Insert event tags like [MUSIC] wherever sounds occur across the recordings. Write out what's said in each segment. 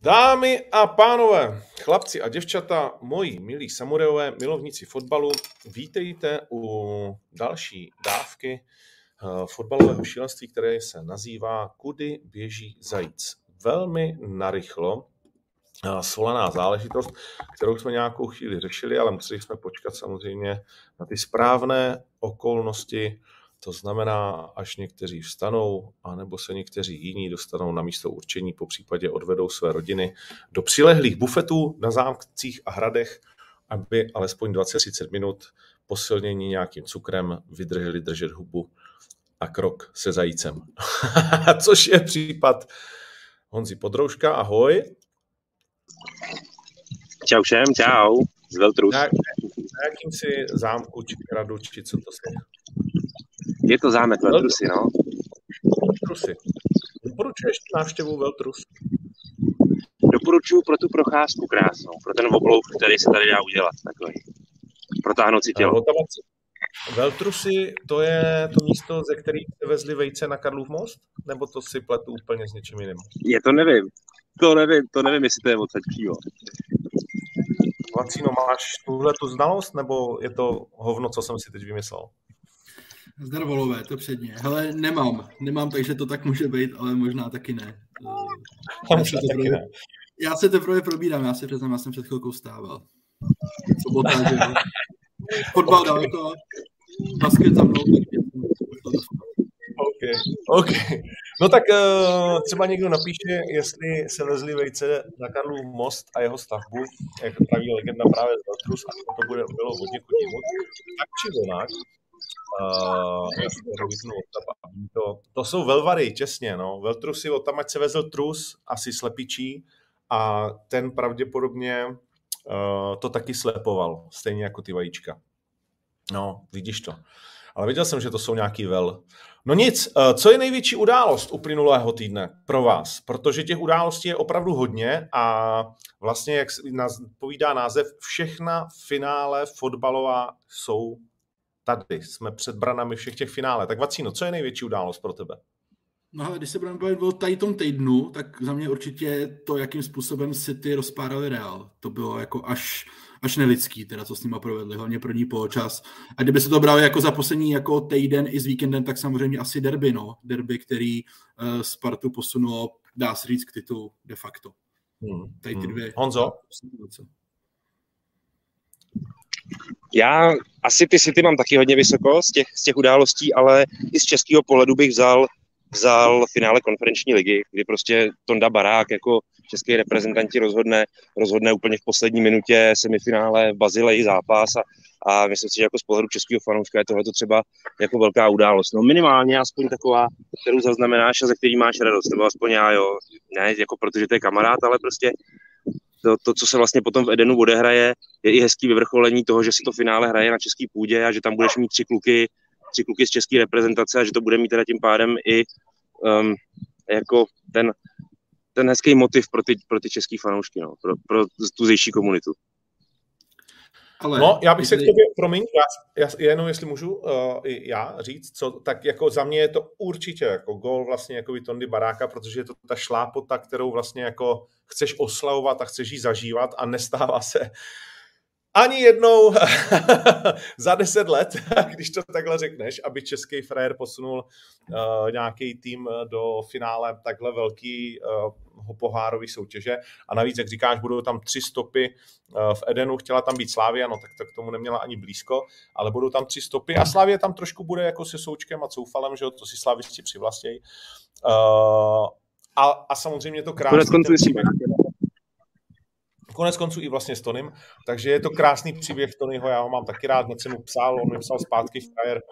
Dámy a pánové, chlapci a děvčata, moji milí samurajové, milovníci fotbalu, vítejte u další dávky uh, fotbalového šílenství, které se nazývá Kudy běží zajíc. Velmi narychlo uh, svolaná záležitost, kterou jsme nějakou chvíli řešili, ale museli jsme počkat samozřejmě na ty správné okolnosti, to znamená, až někteří vstanou, anebo se někteří jiní dostanou na místo určení, po případě odvedou své rodiny do přilehlých bufetů na zámcích a hradech, aby alespoň 20-30 minut posilnění nějakým cukrem vydrželi držet hubu a krok se zajícem. [LAUGHS] Což je případ Honzi Podrouška, ahoj. Čau všem, čau, z Veltrus. Na, na jakým si zámku, či hradu, či co to se je to zámek Veltrusy, no. Veltrusy. Doporučuješ návštěvu Veltrus? Doporučuji pro tu procházku krásnou, pro ten oblouk, který se tady dá udělat. Takový. Protáhnout si tělo. Veltrusy, to je to místo, ze kterých jste vezli vejce na Karlův most? Nebo to si pletu úplně s něčím jiným? Je, to nevím. To nevím, to nevím, jestli to je odsaď přímo. Vacíno, máš tuhle tu znalost, nebo je to hovno, co jsem si teď vymyslel? Zdar volové, to předně. Hele, nemám, nemám, takže to tak může být, ale možná taky ne. Já se teprve, já se teprve probírám, já se přiznám, já jsem před chvilkou stával. Sobota, že jo. Fotbal daleko, basket za mnou, OK, OK. No tak uh, třeba někdo napíše, jestli se lezli vejce na Karlův most a jeho stavbu, jak praví legenda právě z Veltrus, a to bude, bylo hodně chodímu, tak či onak, Uh, to, to jsou velvary, čestně, no. Veltrusy, od tam ať se vezl trus, asi slepičí, a ten pravděpodobně uh, to taky slepoval, stejně jako ty vajíčka. No, vidíš to. Ale viděl jsem, že to jsou nějaký vel. No nic, uh, co je největší událost uplynulého týdne pro vás? Protože těch událostí je opravdu hodně a vlastně, jak povídá název, všechna finále fotbalová jsou tady, jsme před branami všech těch finále. Tak Vacíno, co je největší událost pro tebe? No ale když se budeme bavit o tady tom týdnu, tak za mě určitě to, jakým způsobem City rozpárali Real. To bylo jako až, až nelidský, teda co s nima provedli, hlavně pro ní poločas. A kdyby se to brali jako za poslední jako týden i s víkendem, tak samozřejmě asi derby, no. Derby, který uh, Spartu posunulo, dá se říct, k titulu de facto. Hmm. Tady ty hmm. dvě. Honzo? Já asi ty City mám taky hodně vysoko z těch, z těch událostí, ale i z českého pohledu bych vzal, vzal finále konferenční ligy, kdy prostě Tonda Barák jako český reprezentanti rozhodne, rozhodne úplně v poslední minutě semifinále v Bazileji zápas a, a myslím si, že jako z pohledu českého fanouška je tohle třeba jako velká událost. No minimálně aspoň taková, kterou zaznamenáš a ze který máš radost, nebo aspoň já, jo, ne jako protože to je kamarád, ale prostě to, to, co se vlastně potom v Edenu odehraje, je i hezký vyvrcholení toho, že se to finále hraje na český půdě a že tam budeš mít tři kluky, tři kluky z české reprezentace a že to bude mít teda tím pádem i um, jako ten, ten hezký motiv pro ty, pro ty český fanoušky, no, pro, pro tu zejší komunitu. Ale no, já bych se k tobě, promiň, já, já, jenom jestli můžu uh, já říct, co, tak jako za mě je to určitě jako gol vlastně jako by Tondy Baráka, protože je to ta šlápota, kterou vlastně jako chceš oslavovat a chceš ji zažívat a nestává se ani jednou [LAUGHS] za deset let, [LAUGHS] když to takhle řekneš, aby český frajer posunul uh, nějaký tým do finále takhle velký uh, pohárový soutěže. A navíc, jak říkáš, budou tam tři stopy uh, v Edenu, chtěla tam být Slávia, no tak to k tomu neměla ani blízko, ale budou tam tři stopy a Slávia tam trošku bude jako se Součkem a Coufalem, že jo, to si slavisti přivlastějí. Uh, a, a samozřejmě to krásně konec konců i vlastně s Tonym, takže je to krásný příběh Tonyho, já ho mám taky rád, hned jsem mu psal, on mi psal zpátky frajer,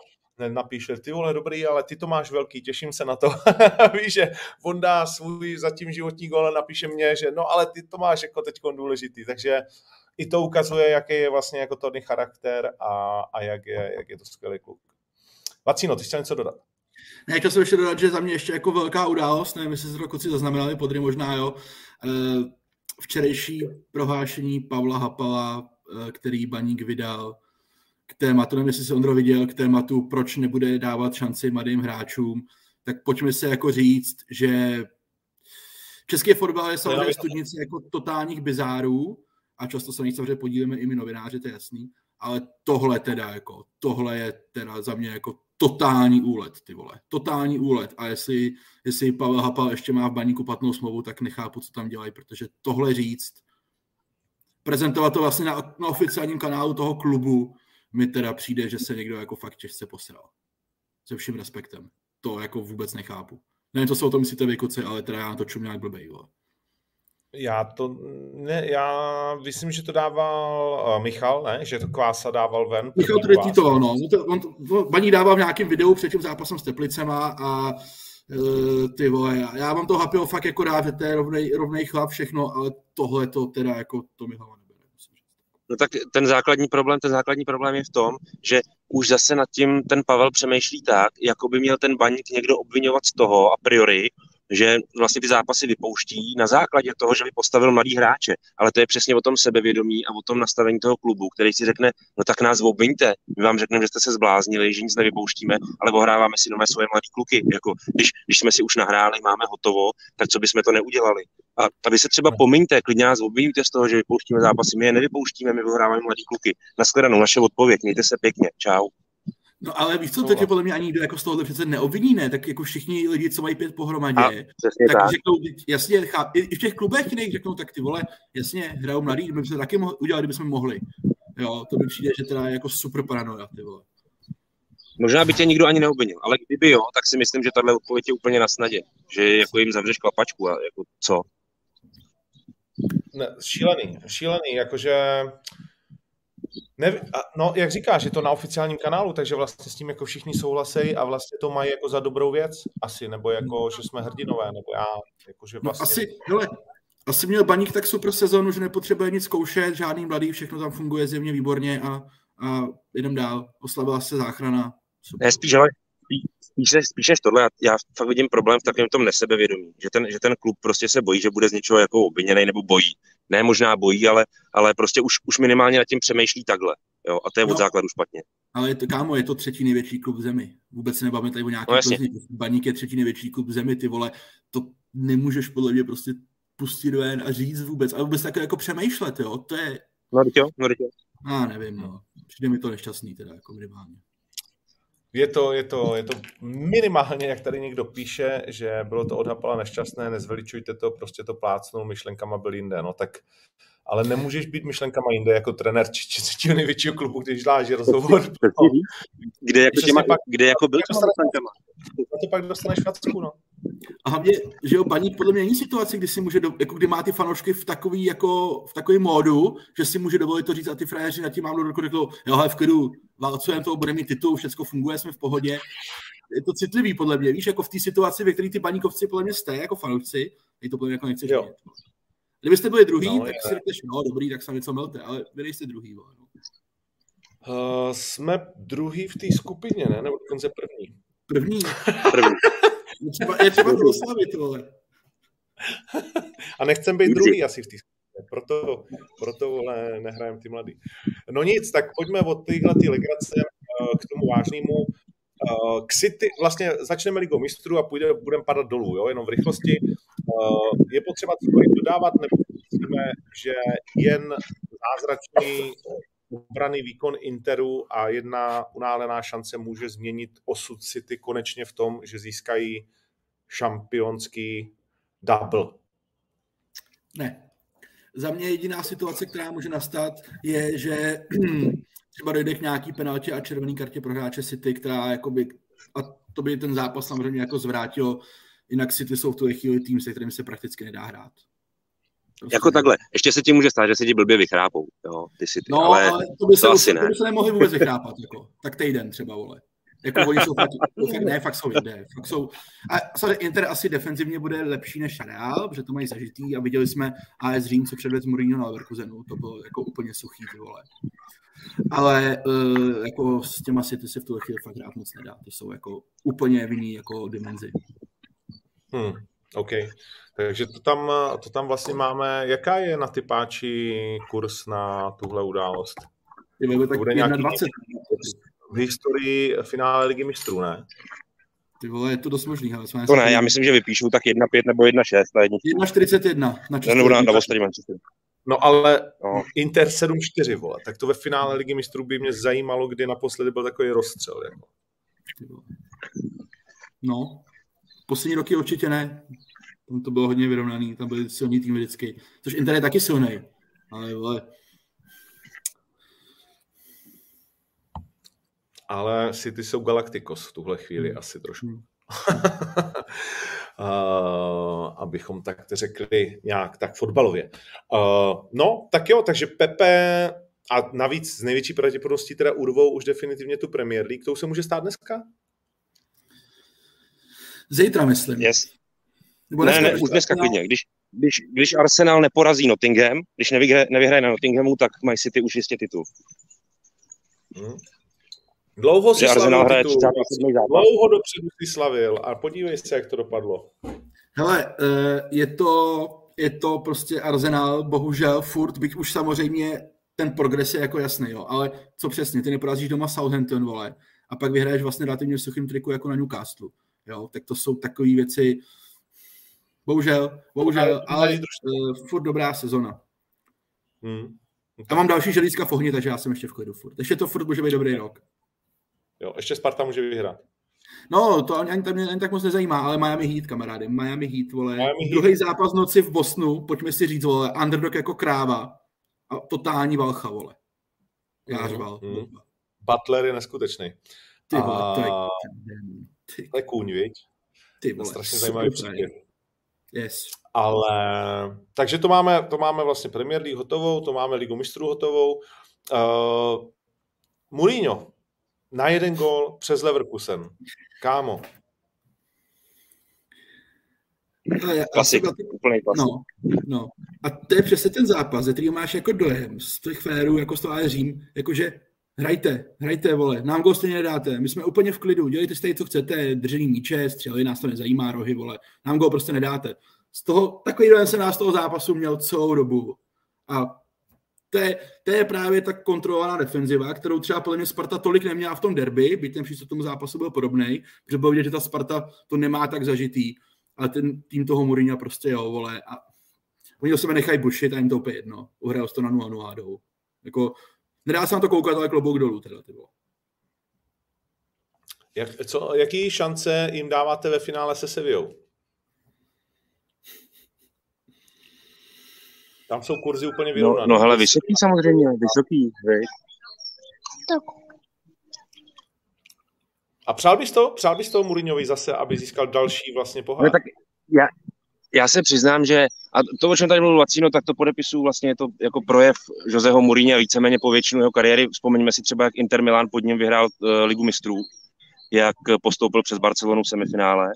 napíše, ty vole, dobrý, ale ty to máš velký, těším se na to. [LAUGHS] Víš, že on dá svůj zatím životní gol a napíše mě, že no ale ty to máš jako teď důležitý, takže i to ukazuje, jaký je vlastně jako Tony charakter a, a jak, je, jak je to skvělý kluk. Vacíno, ty chtěl něco dodat? Ne, chtěl jsem ještě dodat, že za mě ještě jako velká událost, nevím, jestli se to kluci zaznamenali, podry možná, jo, eh, včerejší prohlášení Pavla Hapala, eh, který Baník vydal k tématu, nevím, jestli se Ondro viděl, k tématu, proč nebude dávat šanci mladým hráčům, tak pojďme se jako říct, že Český fotbal je samozřejmě studnice jako totálních bizárů a často se nich samozřejmě podílíme i my novináři, to je jasný, ale tohle teda jako, tohle je teda za mě jako totální úlet, ty vole. Totální úlet. A jestli, jestli Pavel Hapal ještě má v baníku platnou smlouvu, tak nechápu, co tam dělají, protože tohle říct, prezentovat to vlastně na, na oficiálním kanálu toho klubu, mi teda přijde, že se někdo jako fakt těžce posral. Se vším respektem. To jako vůbec nechápu. Ne, to se o tom myslíte vy, ale teda já na to čum nějak blbej, vole. Já to, ne, já myslím, že to dával uh, Michal, ne? Že to Kvása dával ven. Michal to retweetoval, no. On to, on to, to, Baní dával v nějakém videu před tím zápasem s Teplicema a uh, ty vole, já, já mám to Hapio fakt jako rád, že to je rovnej, rovnej chlap všechno, ale tohle to teda jako to mi hlava nebere. No tak ten základní problém, ten základní problém je v tom, že už zase nad tím ten Pavel přemýšlí tak, jako by měl ten baník někdo obvinovat z toho a priori, že vlastně ty zápasy vypouští na základě toho, že by postavil mladý hráče. Ale to je přesně o tom sebevědomí a o tom nastavení toho klubu, který si řekne, no tak nás obviňte, my vám řekneme, že jste se zbláznili, že nic nevypouštíme, ale ohráváme si nové svoje mladé kluky. Jako, když, když jsme si už nahráli, máme hotovo, tak co bychom to neudělali? A, a vy se třeba pomiňte, klidně nás obviníte z toho, že vypouštíme zápasy, my je nevypouštíme, my ohráváme mladý kluky. Naschledanou, naše odpověď, mějte se pěkně, čau. No ale víš co, teď je podle mě ani nikdo jako z tohohle přece neobviní, ne? Tak jako všichni lidi, co mají pět pohromadě, a, tak, tak, řeknou, jasně, cháp, i v těch klubech jiných řeknou, tak ty vole, jasně, hrajou mladý, my se taky mohli, udělali, kdybychom mohli. Jo, to mi přijde, že teda je jako super paranoja, ty vole. Možná by tě nikdo ani neobvinil, ale kdyby jo, tak si myslím, že tahle odpověď je úplně na snadě. Že jako jim zavřeš klapačku a jako co? Ne, šílený, šílený, jakože ne, no, jak říkáš, je to na oficiálním kanálu, takže vlastně s tím jako všichni souhlasí a vlastně to mají jako za dobrou věc asi, nebo jako, že jsme hrdinové, nebo já, jako, že no, vlastně... No, asi, hele, asi měl Baník tak super sezónu, že nepotřebuje nic zkoušet, žádný mladý, všechno tam funguje zjevně výborně a, a jdem dál. Oslavila se záchrana. Super. Ne, spíš, ale spíš, spíš než tohle, já, já fakt vidím problém v takovém tom nesebevědomí, že ten, že ten klub prostě se bojí, že bude z něčeho jako obviněný nebo bojí. Ne možná bojí, ale, ale prostě už, už minimálně nad tím přemýšlí takhle. Jo, a to je no, od základu špatně. Ale je to, kámo, je to třetí největší klub v zemi. Vůbec se nebavíme tady o nějakém no, Plzni. Baník je třetí největší klub v zemi, ty vole. To nemůžeš podle mě prostě pustit ven a říct vůbec. A vůbec tak jako přemýšlet, jo. To je... No, jo, no, jo. A nevím, no. Přijde mi to nešťastný teda, jako minimálně. Je to, je, to, je to minimálně, jak tady někdo píše, že bylo to odhapala nešťastné, nezveličujte to, prostě to plácnou, myšlenkama byl jinde. No tak, ale nemůžeš být myšlenkama jinde jako trenér třetího největšího klubu, když dáš rozhovor. No. Kde, jako těma, pak, kde jako byl to myšlenkama? To pak dostaneš facku, no. A hlavně, že jo, paní podle mě není situace, kdy si může, do, jako kdy má ty fanoušky v takový, jako, v takový módu, že si může dovolit to říct a ty frajeři na tím mám do roku řekl, jo, v klidu, válcujeme to, bude mít titul, všechno funguje, jsme v pohodě. Je to citlivý podle mě, víš, jako v té situaci, ve které ty baníkovci podle mě jste, jako fanoušci, je to podle mě jako nechceš jo. Kdybyste byli druhý, no, tak je. si řekneš, no dobrý, tak se něco melte, ale vy nejste druhý. No. Uh, jsme druhý v té skupině, ne? Nebo dokonce první. První. první. Je třeba, je třeba to oslavit, vole. A nechcem být druhý asi v té proto, proto vole, nehrajem ty mladý. No nic, tak pojďme od téhle ty legrace eh, k tomu vážnému. Eh, k City, vlastně začneme ligou mistrů a půjde, budeme padat dolů, jo, jenom v rychlosti. Eh, je potřeba cokoliv dodávat, nebo myslíme, že jen zázračný obraný výkon Interu a jedna unálená šance může změnit osud City konečně v tom, že získají šampionský double. Ne. Za mě jediná situace, která může nastat, je, že [CLEARS THROAT] třeba dojde k nějaký penaltě a červený kartě pro hráče City, která jakoby, a to by ten zápas samozřejmě jako zvrátilo, jinak City jsou v tu chvíli tým, se kterým se prakticky nedá hrát. Jako takhle, ještě se ti může stát, že se ti blbě vychrápou, jo, ty si ty, no, ale, ale to by se, to asi ne. To by se nemohli vůbec vychrápat, jako. tak týden třeba, vole. Jako oni jsou fakt, fakt, ne, fakt jsou jde, fakt jsou. A sorry, Inter asi defenzivně bude lepší než Real, protože to mají zažitý a viděli jsme AS Řím, co předved Mourinho na Leverkusenu, to bylo jako úplně suchý, ty vole. Ale uh, jako s těma City se v tuhle chvíli fakt rád moc nedá, ty jsou jako úplně jiný jako dimenzi. Hmm, OK. Takže to tam, to tam vlastně máme, jaká je na typáči kurz na tuhle událost? Je, tak bude nějaký 20. v historii finále ligy mistrů, ne? Ty vole, je to dost možný. Ale to ne, já myslím, že vypíšu tak 1-5 nebo 1-6 na jedničku. 1-41 na Nebo na, na Manchester. No ale no. Inter 7-4, vole, tak to ve finále ligy mistrů by mě zajímalo, kdy naposledy byl takový rozstřel. Jako. No, poslední roky určitě ne. Tam to bylo hodně vyrovnaný, tam byly silní týmy vždycky. Což Inter je taky silný. Ale vole, ale City jsou Galacticos v tuhle chvíli hmm. asi trošku. Hmm. [LAUGHS] uh, abychom tak řekli nějak tak fotbalově. Uh, no, tak jo, takže Pepe a navíc z největší pravděpodobností teda urvou už definitivně tu Premier League. To se může stát dneska? Zítra, myslím. Yes. Nebo ne, ne, už dneska klidně. Když, když, když Arsenal neporazí Nottingham, když nevyhraje, nevyhraje na Nottinghamu, tak mají City už jistě titul. Hmm. Dlouho si slavil hraje titul, dlouho dopředu si slavil a podívej se, jak to dopadlo. Hele, eh, je to, je to prostě Arsenal, bohužel furt, byť už samozřejmě ten progres je jako jasný, jo, ale co přesně, ty neporazíš doma Southampton, vole, a pak vyhraješ vlastně relativně v suchým triku jako na Newcastle, jo, tak to jsou takové věci, bohužel, bohužel, ale uh, furt dobrá sezona. Hmm. A mám další želízka v ohni, takže já jsem ještě v klidu furt. Ještě to furt může být dobrý rok. Jo, ještě Sparta může vyhrát. No, to ani, ani, ani tak moc nezajímá, ale Miami Heat, kamarády. Miami Heat, vole. Miami Heat. Druhý zápas noci v Bosnu, pojďme si říct, vole, underdog jako kráva a totální valcha, vole. Já řval. Mm, mm. Butler je neskutečný. Ty vole, a... to je... Ty. To je kůň, viď? Ty vole, strašně zajímavý příběh. Yes. Ale, takže to máme, to máme vlastně Premier League hotovou, to máme Ligu mistrů hotovou. Uh, Mourinho, na jeden gol přes Leverkusen. Kámo. No, já, klasik, já úplný klasik. No, no. A to je přesně ten zápas, ze kterého máš jako dojem z těch férů, jako z toho Řím, jakože hrajte, hrajte, vole, nám gol stejně nedáte, my jsme úplně v klidu, dělejte si co chcete, držení míče, střely, nás to nezajímá, rohy, vole, nám gol prostě nedáte. Z toho, takový dojem se nás toho zápasu měl celou dobu. A to je, to je právě ta kontrolovaná defenziva, kterou třeba podle mě Sparta tolik neměla v tom derby, byť ten přístup tomu zápasu byl podobný, protože bylo vidět, že ta Sparta to nemá tak zažitý, ale ten tým toho Mourinho prostě jo, vole, a oni do sebe nechají bušit a jim to úplně jedno. Uhrál to na 0 0 jdou. Jako, nedá se na to koukat, ale klobouk dolů teda, ty vole. Jak, co, jaký šance jim dáváte ve finále se Sevillou? Tam jsou kurzy úplně vyrovnané. No, no hele, vysoký samozřejmě, vysoký. Tak. A přál bys to? Přál bys to Mourinhovi zase, aby získal další vlastně pohár? No, tak já, já se přiznám, že a to, o čem tady mluvil Vacino, tak to podepisu vlastně je to jako projev Joseho Mourinha víceméně po většinu jeho kariéry. Vzpomeňme si třeba, jak Inter Milan pod ním vyhrál uh, Ligu mistrů, jak postoupil přes Barcelonu v semifinále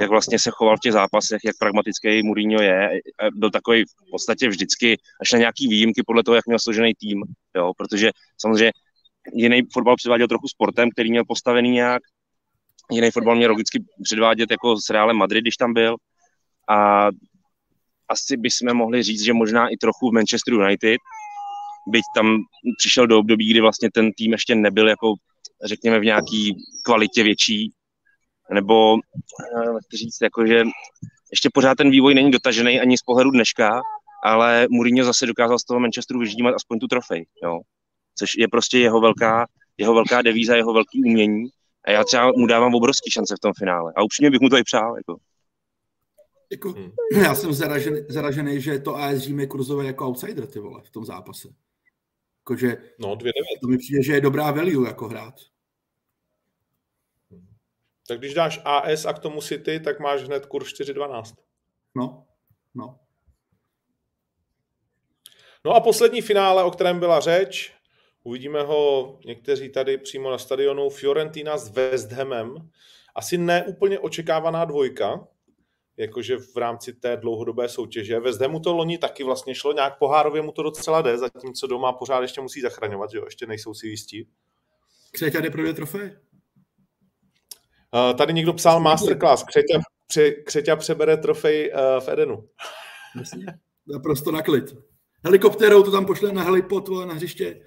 jak vlastně se choval v těch zápasech, jak pragmatický Mourinho je. Byl takový v podstatě vždycky, až na nějaký výjimky podle toho, jak měl složený tým, jo, protože samozřejmě jiný fotbal předváděl trochu sportem, který měl postavený nějak, jiný fotbal měl logicky předvádět jako s Realem Madrid, když tam byl. A asi bychom mohli říct, že možná i trochu v Manchester United, byť tam přišel do období, kdy vlastně ten tým ještě nebyl jako řekněme v nějaký kvalitě větší, nebo eh, říct, jako, že ještě pořád ten vývoj není dotažený ani z pohledu dneška, ale Mourinho zase dokázal z toho Manchesteru vyždímat aspoň tu trofej, jo. což je prostě jeho velká, jeho velká devíza, jeho velký umění a já třeba mu dávám obrovský šance v tom finále a upřímně bych mu to i přál. Jako. Jako, hmm. Já jsem zaražený, zaražený, že to AS Řím je kurzové jako outsider, ty vole, v tom zápase. Jakože, no, dvě to mi přijde, že je dobrá value jako hrát. Tak když dáš AS a k tomu City, tak máš hned kurz 4.12. No, no. No a poslední finále, o kterém byla řeč, uvidíme ho někteří tady přímo na stadionu, Fiorentina s West Hamem. Asi neúplně očekávaná dvojka, jakože v rámci té dlouhodobé soutěže. West Hamu to loni taky vlastně šlo, nějak pohárově mu to docela jde, zatímco doma pořád ještě musí zachraňovat, že jo, ještě nejsou si jistí. Křeťa jde pro trofej? Uh, tady někdo psal masterclass. Křeťa, pře, Křeťa přebere trofej uh, v Edenu. Jasně. Naprosto na klid. Helikoptérou to tam pošle na helipot, na hřiště.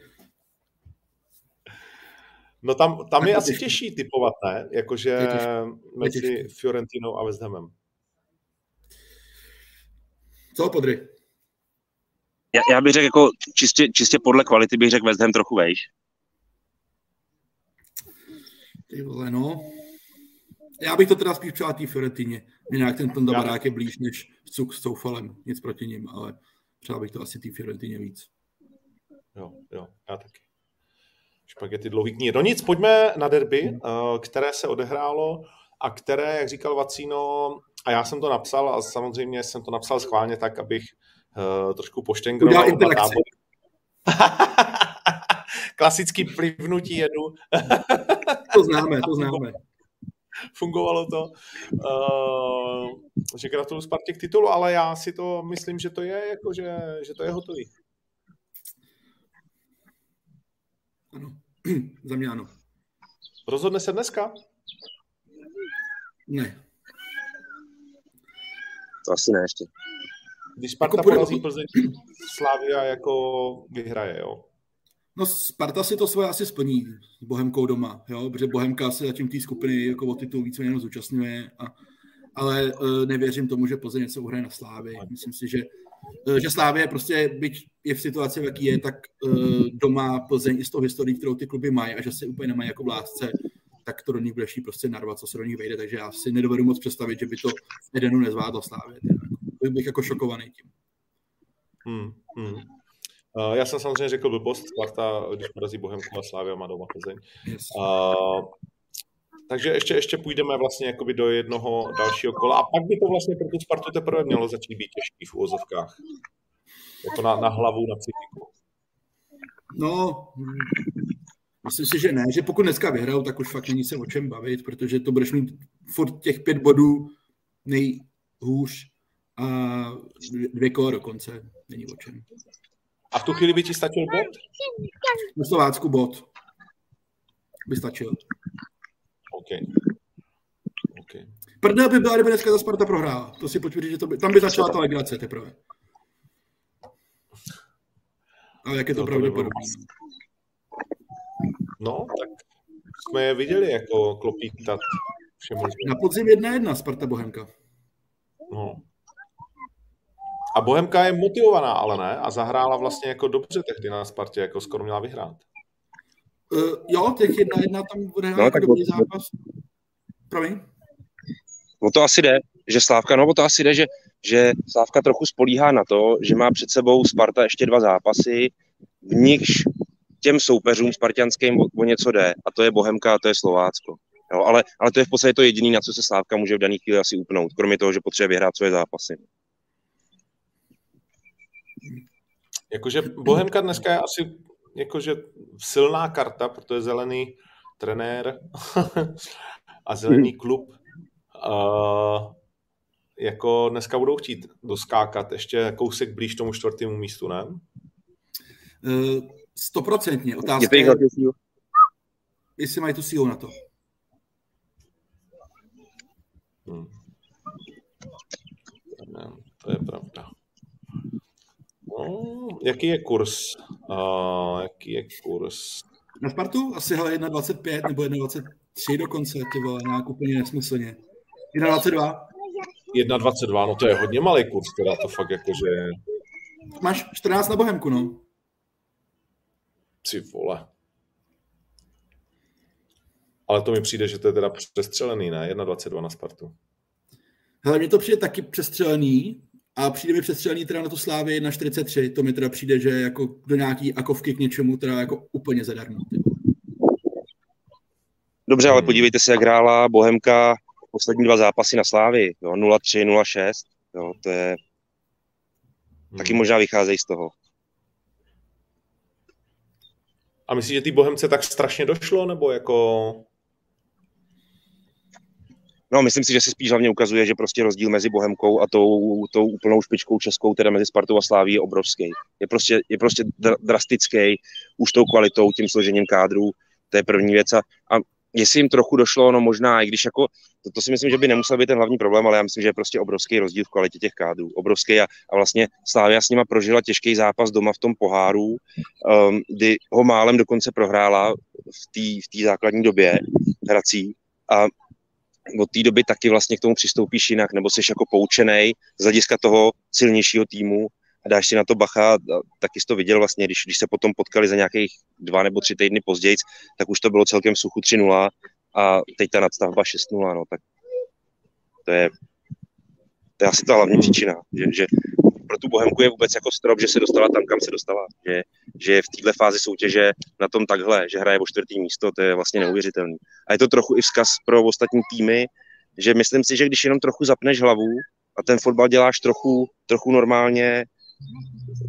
No tam, tam je asi těžší typovat, ne? Jakože mezi Fiorentinou a West Hamem. Co, Podry? Já, já bych řekl, jako čistě, čistě podle kvality bych řekl West Ham trochu vejš. Ty vole, no. Já bych to teda spíš přál té Fiorentině. Mě nějak ten Tonda Barák je blíž než Cuk s Soufalem. Nic proti ním, ale přál bych to asi té Fiorentině víc. Jo, jo, já taky. Špagety dlouhý knihy. No nic, pojďme na derby, hmm. eh, které se odehrálo a které, jak říkal Vacíno, a já jsem to napsal a samozřejmě jsem to napsal schválně tak, abych uh, trošku poštengroval tábory. [LAUGHS] Klasický plivnutí jedu. [LAUGHS] to známe, to známe. Fungovalo to. Uh, že gratuluju Spartě k titulu, ale já si to myslím, že to je, jako, že, že to je hotový. Ano, [CLEARS THROAT] za mě ano. Rozhodne se dneska? Ne. To asi ne ještě. Když Sparta jako porazí Plzeň, Slavia jako vyhraje, jo? No Sparta si to svoje asi splní s Bohemkou doma, jo? protože Bohemka se zatím té skupiny jako o titul víceméně zúčastňuje, a, ale uh, nevěřím tomu, že Plzeň něco uhraje na Slávy. Myslím si, že, uh, že Slávě prostě, byť je v situaci, v jaký je, tak uh, doma Plzeň i s tou historií, kterou ty kluby mají a že se úplně nemají jako v lásce, tak to do nich bude prostě narvat, co se do nich vejde, takže já si nedovedu moc představit, že by to Edenu nezvládlo Slávě. Byl bych jako šokovaný tím. Hmm, hmm. Já jsem samozřejmě řekl blbost, Sparta, když porazí Bohemku a Slávia má doma Plzeň. Yes. Uh, takže ještě, ještě půjdeme vlastně jakoby do jednoho dalšího kola a pak by to vlastně pro tu Spartu teprve mělo začít být těžký v úvozovkách. Jako na, na hlavu, na psychiku. No, myslím si, že ne, že pokud dneska vyhrajou, tak už fakt není se o čem bavit, protože to budeš mít furt těch pět bodů nejhůř a dvě kola dokonce, není o čem. A v tu chvíli by ti stačil bod? Na Slovácku bod by stačil. OK. okay. Prdel by byla, kdyby dneska ta Sparta prohrála. To si potvrdí, že to by, tam by začala ta legrace teprve. Ale jak je to, to pravděpodobné? No, tak jsme je viděli jako klopítat Na podzim jedna jedna Sparta Bohemka. No. A Bohemka je motivovaná, ale ne? A zahrála vlastně jako dobře tehdy na Spartě, jako skoro měla vyhrát. Uh, jo, těch jedna jedna tam bude no, jako dobrý zápas. Promiň? O to asi jde, že Slávka, no o to asi jde, že, že Slávka trochu spolíhá na to, že má před sebou Sparta ještě dva zápasy, v nichž těm soupeřům spartianským o, o něco jde, a to je Bohemka a to je Slovácko. Jo, ale, ale to je v podstatě to jediné, na co se Slávka může v daný chvíli asi upnout, kromě toho, že potřebuje vyhrát svoje zápasy. Jakože Bohemka dneska je asi jakože silná karta, protože zelený trenér [LAUGHS] a zelený hmm. klub uh, jako dneska budou chtít doskákat ještě kousek blíž tomu čtvrtému místu, ne? Stoprocentně. Otázka je, jestli mají tu sílu na to. Hmm. Ne, to je pravda. No, jaký je kurz? Uh, jaký je kurz? Na Spartu asi hele 1,25 nebo 1,23 dokonce, ty vole, nějak úplně nesmyslně. 1,22. 1,22, no to je hodně malý kurz, teda to fakt jakože... Máš 14 na Bohemku, no. Ty vole. Ale to mi přijde, že to je teda přestřelený, ne? 1,22 na Spartu. Hele, mně to přijde taky přestřelený, a přijde mi přestřelený teda na to Slávy na 43, to mi teda přijde, že jako do nějaký akovky k něčemu teda jako úplně zadarmo. Dobře, ale podívejte se, jak hrála Bohemka poslední dva zápasy na Slávy. 0-3, 0-6. Jo, to je... Hmm. Taky možná vycházejí z toho. A myslíš, že ty Bohemce tak strašně došlo, nebo jako No, myslím si, že se spíš hlavně ukazuje, že prostě rozdíl mezi Bohemkou a tou, tou úplnou špičkou českou, teda mezi Spartou a Sláví, je obrovský. Je prostě, je prostě drastický už tou kvalitou, tím složením kádrů, to je první věc. A, a jestli jim trochu došlo, no možná, i když jako, to, to si myslím, že by nemusel být ten hlavní problém, ale já myslím, že je prostě obrovský rozdíl v kvalitě těch kádrů. Obrovský a, a vlastně Slávia s nima prožila těžký zápas doma v tom poháru, um, kdy ho málem dokonce prohrála v té v základní době hrací a od té doby taky vlastně k tomu přistoupíš jinak, nebo jsi jako poučený z hlediska toho silnějšího týmu dáš si na to bacha, taky jsi to viděl vlastně, když, když se potom potkali za nějakých dva nebo tři týdny později, tak už to bylo celkem suchu 3-0 a teď ta nadstavba 6-0, no, tak to je, to je asi ta hlavní příčina, že, že pro tu Bohemku je vůbec jako strop, že se dostala tam, kam se dostala, že, že je v této fázi soutěže na tom takhle, že hraje o čtvrtý místo, to je vlastně neuvěřitelný. A je to trochu i vzkaz pro ostatní týmy, že myslím si, že když jenom trochu zapneš hlavu a ten fotbal děláš trochu, trochu normálně,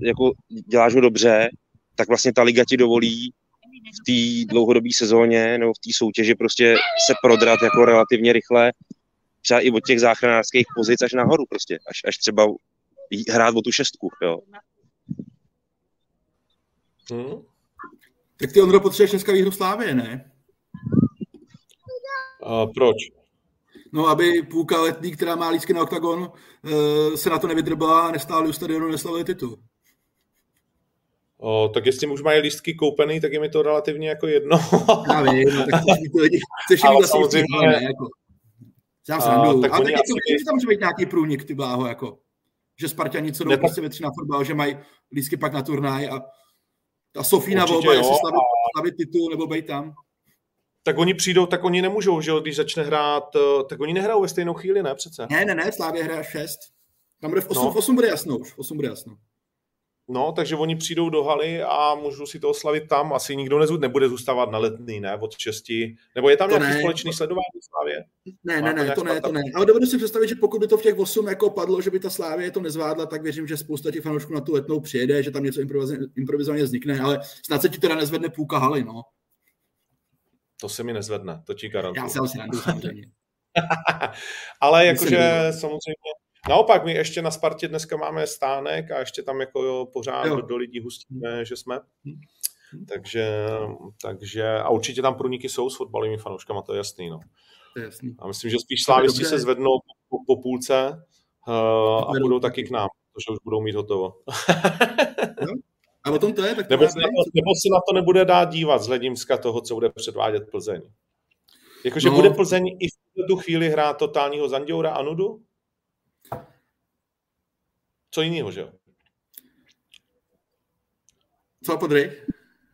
jako děláš ho dobře, tak vlastně ta liga ti dovolí v té dlouhodobé sezóně nebo v té soutěži prostě se prodrat jako relativně rychle, třeba i od těch záchranářských pozic až nahoru prostě, až, až třeba hrát o tu šestku, jo. Hmm. Tak ty, Ondro, potřebuješ dneska výhru Slávě, ne? A proč? No, aby půlka letní, která má lísky na oktagon, eh, se na to nevydrbala a nestáli u stadionu, neslavili titul. O, tak jestli už mají lístky koupený, tak je mi to relativně jako jedno. Já vím, no, tak chceš mít lidi, chceš samozřejmě, ne, jako. Já jsem a, tak, a tak asi... to, tam může být nějaký průnik, ty bláho, jako. Že Spartani co jdou prostě většina fotbal, že mají lístky pak na turnaj a ta Sofína volba, jestli slavit, slavit titul nebo být tam tak oni přijdou, tak oni nemůžou, že jo, když začne hrát, eh, tak oni nehrajou ve stejnou chvíli, ne přece? Ne, ne, ne, Slávě hraje 6. Tam bude v 8, no. v 8 bude jasno už, v 8 bude jasno. No, takže oni přijdou do haly a můžou si to oslavit tam. Asi nikdo nezud, nebude zůstávat na letný, ne, od 6. Nebo je tam to nějaký ne. společný sledování Slávě? Ne, ne, ne, to ne, to ne. Ale dovedu si představit, že pokud by to v těch 8 jako padlo, že by ta Slávě to nezvládla, tak věřím, že spousta těch fanoušků na tu letnou přijede, že tam něco improvizovaně vznikne, ale snad se ti teda nezvedne půlka haly, no. To se mi nezvedne, to ti garantuju. Já se rádu, [LAUGHS] samozřejmě. Ale jakože samozřejmě, naopak my ještě na Spartě dneska máme stánek a ještě tam jako jo, pořád jo. do lidí hustíme, že jsme. Hm. Takže, takže, a určitě tam průniky jsou s fotbalovými fanouškama, to je jasný. No. To je jasný. A myslím, že spíš slávisti se zvednou po, po půlce uh, a budou taky k nám, protože už budou mít hotovo. [LAUGHS] A o tom to je, tak to nebo, se na to, nebo se na to nebude dát dívat z hlediska toho, co bude předvádět Plzeň. Jakože no. bude Plzeň i v tu chvíli hrát totálního Zanděura a Nudu? Co jiného, že jo? Co, Podry?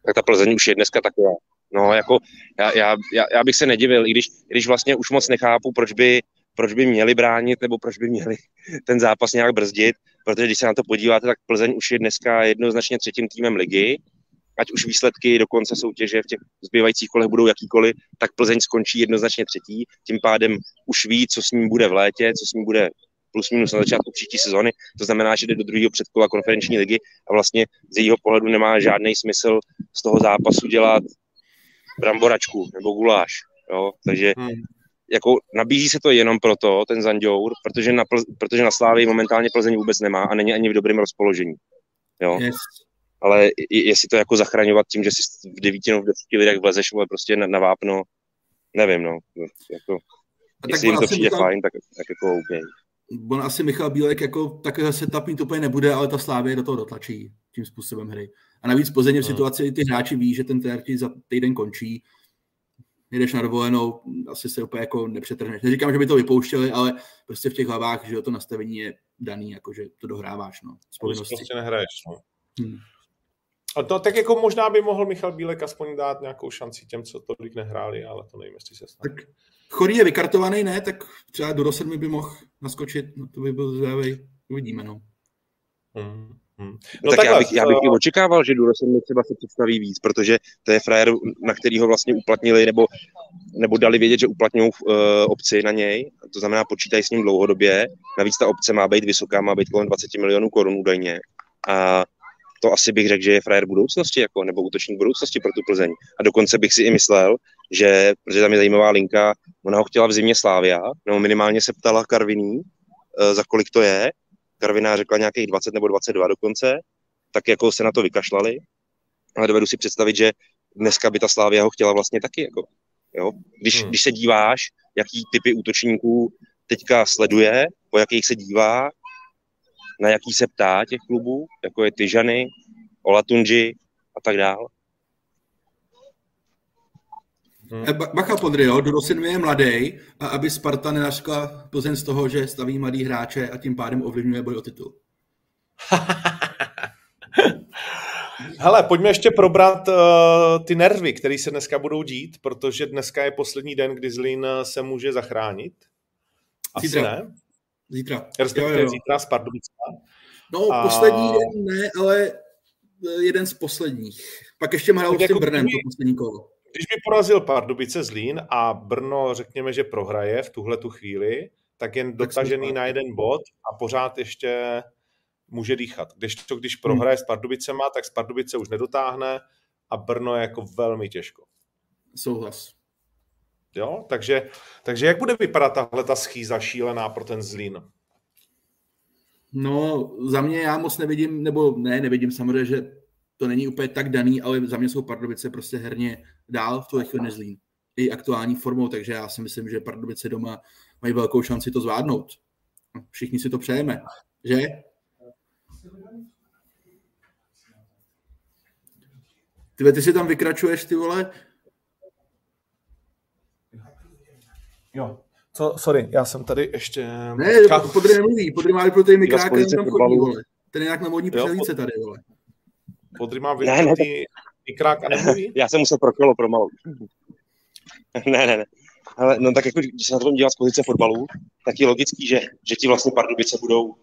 Tak ta Plzeň už je dneska taková. No, jako já, já, já, já bych se nedivil, i když, i když vlastně už moc nechápu, proč by proč by měli bránit nebo proč by měli [LAUGHS] ten zápas nějak brzdit, protože když se na to podíváte, tak Plzeň už je dneska jednoznačně třetím týmem ligy, ať už výsledky do konce soutěže v těch zbývajících kolech budou jakýkoliv, tak Plzeň skončí jednoznačně třetí, tím pádem už ví, co s ním bude v létě, co s ním bude plus minus na začátku příští sezóny. To znamená, že jde do druhého předkola konferenční ligy a vlastně z jejího pohledu nemá žádný smysl z toho zápasu dělat bramboračku nebo guláš. Jo? Takže hmm jako nabízí se to jenom proto, ten Zanděur, protože na, protože na Slávii momentálně Plzeň vůbec nemá a není ani v dobrém rozpoložení. Jo? Yes. Ale jestli to jako zachraňovat tím, že si v devíti nebo v deseti lidech vlezeš ale prostě na, na vápno, nevím, no. Jako, a jestli jim to přijde Michal... fajn, tak, tak jako OK. On asi Michal Bílek jako takového setup mít úplně nebude, ale ta Slávě do toho dotlačí tím způsobem hry. A navíc Plzeň v hmm. situaci ty hráči ví, že ten trér za týden končí, jedeš na dovolenou, asi se úplně jako nepřetrhneš. Neříkám, že by to vypouštěli, ale prostě v těch hlavách, že to nastavení je daný, jako že to dohráváš, no, z povinností. Prostě nehraješ, no. Hmm. A to tak jako možná by mohl Michal Bílek aspoň dát nějakou šanci těm, co tolik nehráli, ale to nevím, jestli se stane. Tak Chorý je vykartovaný, ne? Tak třeba do 7 by mohl naskočit, no to by byl zvědavý. Uvidíme, no. Hmm. Hmm. No, no tak takhle, já bych, já bych i očekával, že Durosen třeba se představí víc, protože to je frajer, na kterýho vlastně uplatnili, nebo, nebo dali vědět, že uplatňují uh, obci na něj, to znamená počítají s ním dlouhodobě, navíc ta obce má být vysoká, má být kolem 20 milionů korun údajně a to asi bych řekl, že je frajer budoucnosti, jako, nebo útočník budoucnosti pro tu Plzeň. A dokonce bych si i myslel, že, protože tam je zajímavá linka, ona ho chtěla v zimě Slávia, nebo minimálně se ptala Karviní, uh, za kolik to je, Karviná řekla nějakých 20 nebo 22 dokonce, tak jako se na to vykašlali. Ale dovedu si představit, že dneska by ta Slávia ho chtěla vlastně taky. Jako. Jo? Když, hmm. když se díváš, jaký typy útočníků teďka sleduje, po jakých se dívá, na jaký se ptá těch klubů, jako je Tyžany, Olatunji a tak dále. Hmm. Bacha Podry, jo, Durosin je mladý a aby Sparta nenaškla Plzeň z toho, že staví mladý hráče a tím pádem ovlivňuje boj o titul. [LAUGHS] Hele, pojďme ještě probrat uh, ty nervy, které se dneska budou dít, protože dneska je poslední den, kdy Zlín se může zachránit. Asi zítra. ne? Zítra. Respektive jo, jo. zítra s Pardubická. No, a... poslední den ne, ale jeden z posledních. Pak ještě hrál s jako Brnem to poslední kolo. Když by porazil Pardubice Zlín a Brno, řekněme, že prohraje v tuhle tu chvíli, tak jen tak dotažený na jeden bod a pořád ještě může dýchat. Když to, když prohraje hmm. s Pardubicema, tak z Pardubice už nedotáhne a Brno je jako velmi těžko. Souhlas. Jo, takže, takže jak bude vypadat tahle ta schýza šílená pro ten Zlín? No, za mě já moc nevidím, nebo ne, nevidím samozřejmě, že to není úplně tak daný, ale za mě jsou Pardubice prostě herně dál v tuhle chvíli Zlín. I aktuální formou, takže já si myslím, že Pardubice doma mají velkou šanci to zvládnout. Všichni si to přejeme, že? Ty, ty si tam vykračuješ, ty vole? Jo. Co, sorry, já jsem tady ještě... Ne, Podry nemluví, Podry má vyplutý mikrák, tam chodí, vole. Ten je nějak na modní přehlídce tady, vole. Podry má vyplutý mikrák a nemluví? [LAUGHS] Já jsem musel pro kolo promalu. [LAUGHS] ne, ne, ne. Ale no tak jako, když se na to dívá z pozice fotbalu, tak je logický, že, že ti vlastně Pardubice budou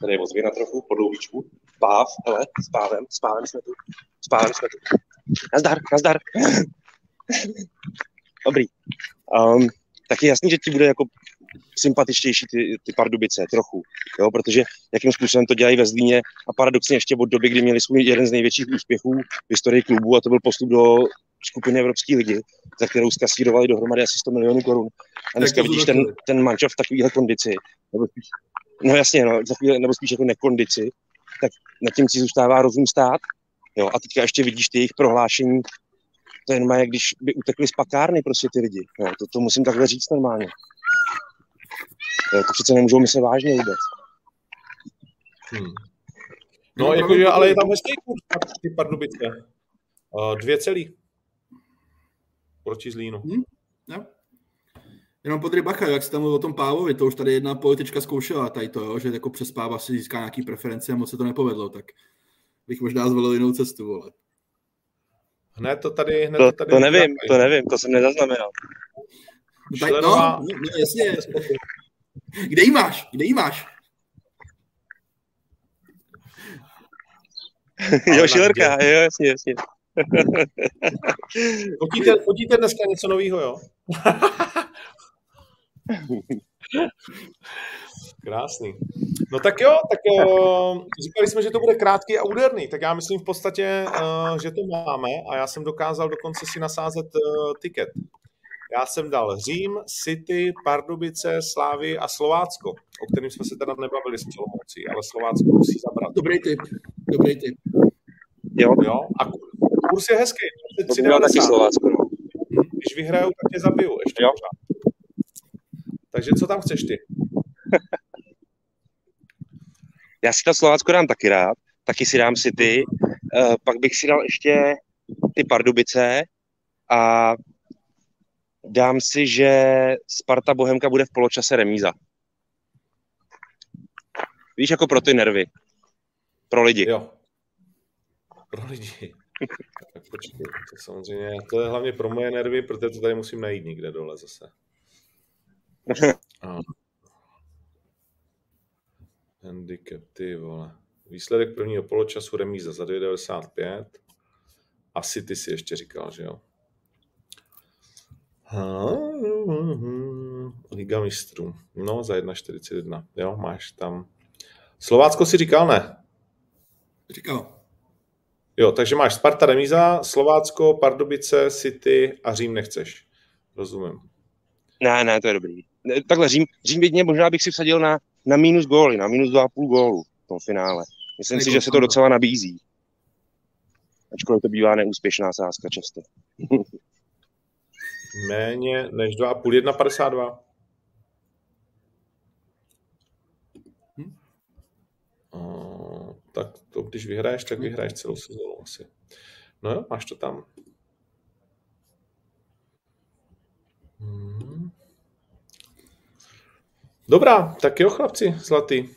tady je ozvěna trochu, po dlouhýčku. Páv, hele, s pávem, s pávem jsme tu. S pávem jsme tu. Nazdar, nazdar. [LAUGHS] Dobrý. Um, tak je jasný, že ti bude jako sympatičtější ty, ty Pardubice trochu, jo, protože jakým způsobem to dělají ve Zlíně a paradoxně ještě od doby, kdy měli svůj jeden z největších úspěchů v historii klubu a to byl postup do skupiny Evropské ligy, za kterou zkasírovali dohromady asi 100 milionů korun. A dneska vidíš ten, ten mančov v takovéhle kondici, nebo spíš, no jasně, no, za chvíli, nebo spíš jako nekondici, tak nad tím si zůstává rozum stát. Jo, a teďka ještě vidíš ty jejich prohlášení, to je normálně, když by utekli z pakárny prostě ty lidi. Jo, to, to musím takhle říct normálně. To přece nemůžou myslet vážně vůbec. Hmm. No, no jakože, ale je tam hezký kurz ty Pardubice. Uh, dvě celý. Proti Zlínu. Hmm. No. Jenom podry bacha, jak jste tam o tom Pávovi, to už tady jedna politička zkoušela tady to, jo, že jako přes Páva si získá nějaký preference a moc se to nepovedlo, tak bych možná zvolil jinou cestu, vole. Hned to tady, hned to, to tady... To nevím, to nevím, to jsem nezaznamenal. No, tak, no, no, jasně. [LAUGHS] Kde jí máš? Kde jí máš? [LAUGHS] jo, Šilerka, jo, jasně, jasně. [LAUGHS] fotíte, fotíte dneska něco nového, jo? [LAUGHS] Krásný. No tak jo, tak uh, říkali jsme, že to bude krátký a úderný, tak já myslím v podstatě, uh, že to máme a já jsem dokázal dokonce si nasázet uh, tiket. Já jsem dal Řím, City, Pardubice, Slávy a Slovácko, o kterým jsme se teda nebavili s Olomoucí, ale Slovácko musí zabrat. Dobrý tip, dobrý tip. Jo. jo. A kurz je hezký. To bylo taky Slovácko. No. Když vyhrajou, tak tě zabiju ještě jo. pořád. Takže co tam chceš ty? Já si to Slovácko dám taky rád, taky si dám City, uh, pak bych si dal ještě ty Pardubice a dám si, že Sparta Bohemka bude v poločase remíza. Víš, jako pro ty nervy. Pro lidi. Jo. Pro lidi. [LAUGHS] tak počkej, to samozřejmě, to je hlavně pro moje nervy, protože to tady musím najít někde dole zase. [LAUGHS] A. Handicap, ty vole. Výsledek prvního poločasu remíza za 2,95. Asi ty si ještě říkal, že jo? Liga mistrů. No, za 1,41. Jo, máš tam. Slovácko si říkal, ne? Říkal. Jo, takže máš Sparta remíza, Slovácko, Pardubice, City a Řím nechceš. Rozumím. Ne, ne, to je dobrý. Takhle Řím, Řím jedině možná bych si vsadil na, na minus góly, na minus 2,5 gólu v tom finále. Myslím si, že se to docela nabízí. Ačkoliv to bývá neúspěšná sázka často. [LAUGHS] méně než 2,5, 1,52. Hm? Tak to, když vyhraješ, tak vyhraješ celou sezónu asi. No jo, máš to tam. Hmm. Dobrá, tak jo, chlapci, zlatý.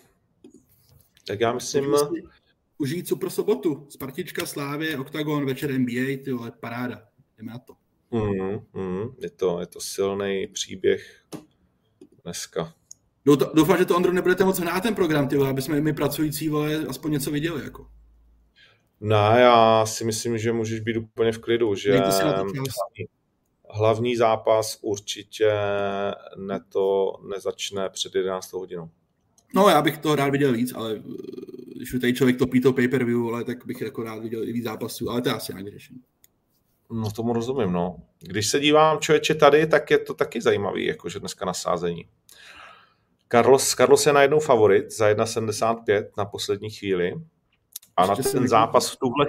Tak já myslím... Užít co pro sobotu. Spartička, Slávě, Octagon, večer NBA, ty vole, paráda. Jdeme na to. Mm, mm, je, to, je to silný příběh dneska. Doufám, že to Ondro nebudete moc hrát ten program, ty vole, aby jsme my pracující vole aspoň něco viděli. Jako. Ne, já si myslím, že můžeš být úplně v klidu, že hlavní zápas určitě neto nezačne před 11 hodinou. No, já bych to rád viděl víc, ale eh, když tady člověk topí to pay-per-view, ale tak bych jako rád viděl víc zápasů, ale to je asi nějak řešení. No tomu rozumím, no. Když se dívám člověče tady, tak je to taky zajímavý, jakože dneska na sázení. Carlos, Carlos je najednou favorit za 1,75 na poslední chvíli. A na ten zápas v tuhle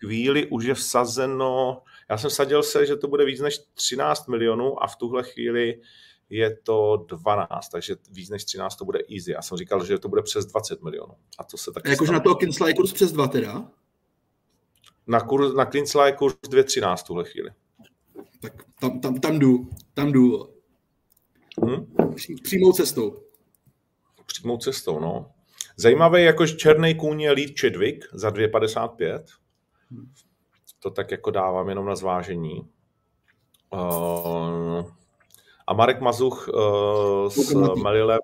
chvíli už je vsazeno, já jsem sadil se, že to bude víc než 13 milionů a v tuhle chvíli je to 12, takže víc než 13 to bude easy. Já jsem říkal, že to bude přes 20 milionů. A to se taky Jakože na to Kinsla je kurz přes 2 teda? Na, kurz, na Kinsla je kurz 2,13 v tuhle chvíli. Tak tam, tam, tam jdu, tam jdu. Hmm? Přímou cestou. Přímou cestou, no. Zajímavé, jakož černý kůň je Lead Chadwick za 2,55. To tak jako dávám jenom na zvážení. Uh, a Marek Mazuch uh, s Melilem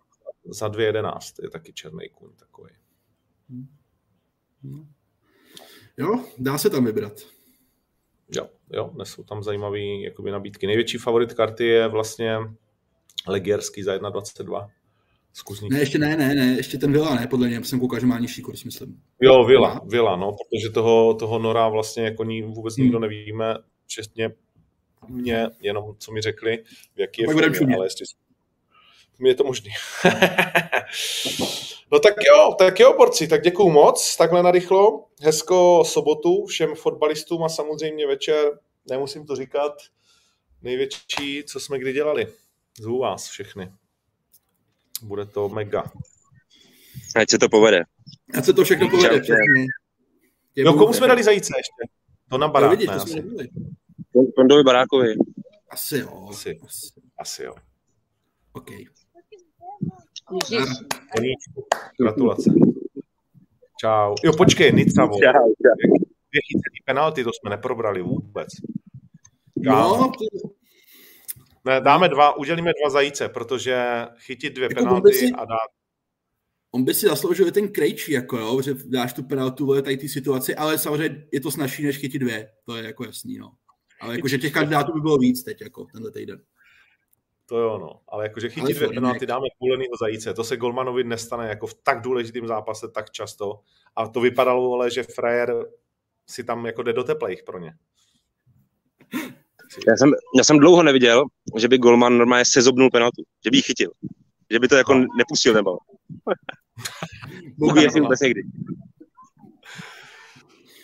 za 2,11 je taky černý kůň takový. Jo, dá se tam vybrat. Jo, jo, jsou tam zajímavé jakoby, nabídky. Největší favorit karty je vlastně Legierský za 1,22. Zkusník. Ne, ještě ne, ne, ne, ještě ten Vila ne, podle něj jsem koukal, že má nižší kurz, myslím. Jo, Vila, Vila, no, protože toho, toho Nora vlastně jako ní vůbec nikdo hmm. nevíme, včetně mě, jenom co mi řekli, v jaký je formě, ale jestli je to možný. [LAUGHS] no tak jo, tak jo, borci, tak děkuju moc, takhle narychlo. Hezko sobotu všem fotbalistům a samozřejmě večer, nemusím to říkat, největší, co jsme kdy dělali. Zvu vás všechny. Bude to mega. Ať se to povede. Ať se to všechno povede. Všechny. Jo, komu jsme dali zajíce ještě? To na barák, no, vidíš, ne, Tondovi Barákovi. Asi jo. Asi, asi jo. OK. Gratulace. Čau. Jo, počkej, Nica, Čau, čau. Dvě chycený penalty, to jsme neprobrali vůbec. No, ne, dáme dva, udělíme dva zajíce, protože chytit dvě jako penalty si, a dát... On by si zasloužil ten krejčí, jako jo, že dáš tu penaltu v tady té situaci, ale samozřejmě je to snažší, než chytit dvě, to je jako jasný, no. Ale jakože těch kandidátů by bylo víc teď, jako tenhle týden. To jo, no. Ale jakože chytit ale dvě penalty, dáme půlenýho zajíce. To se Golmanovi nestane jako v tak důležitém zápase tak často. A to vypadalo, ale že frajer si tam jako jde do teplejch pro ně. Já jsem, já jsem dlouho neviděl, že by Golman normálně sezobnul penaltu, že by ji chytil. Že by to jako no. nepustil nebo. [LAUGHS] Bůh [LAUGHS] jestli vůbec někdy.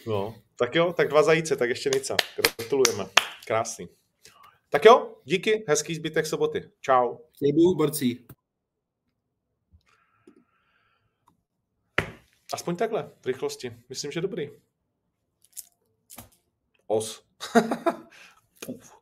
No, tak jo, tak dva zajíce, tak ještě nic. Gratulujeme. Krásný. Tak jo, díky, hezký zbytek soboty. Čau. Děkuji, borcí. Aspoň takhle, v rychlosti. Myslím, že dobrý. Os. [LAUGHS] Puf.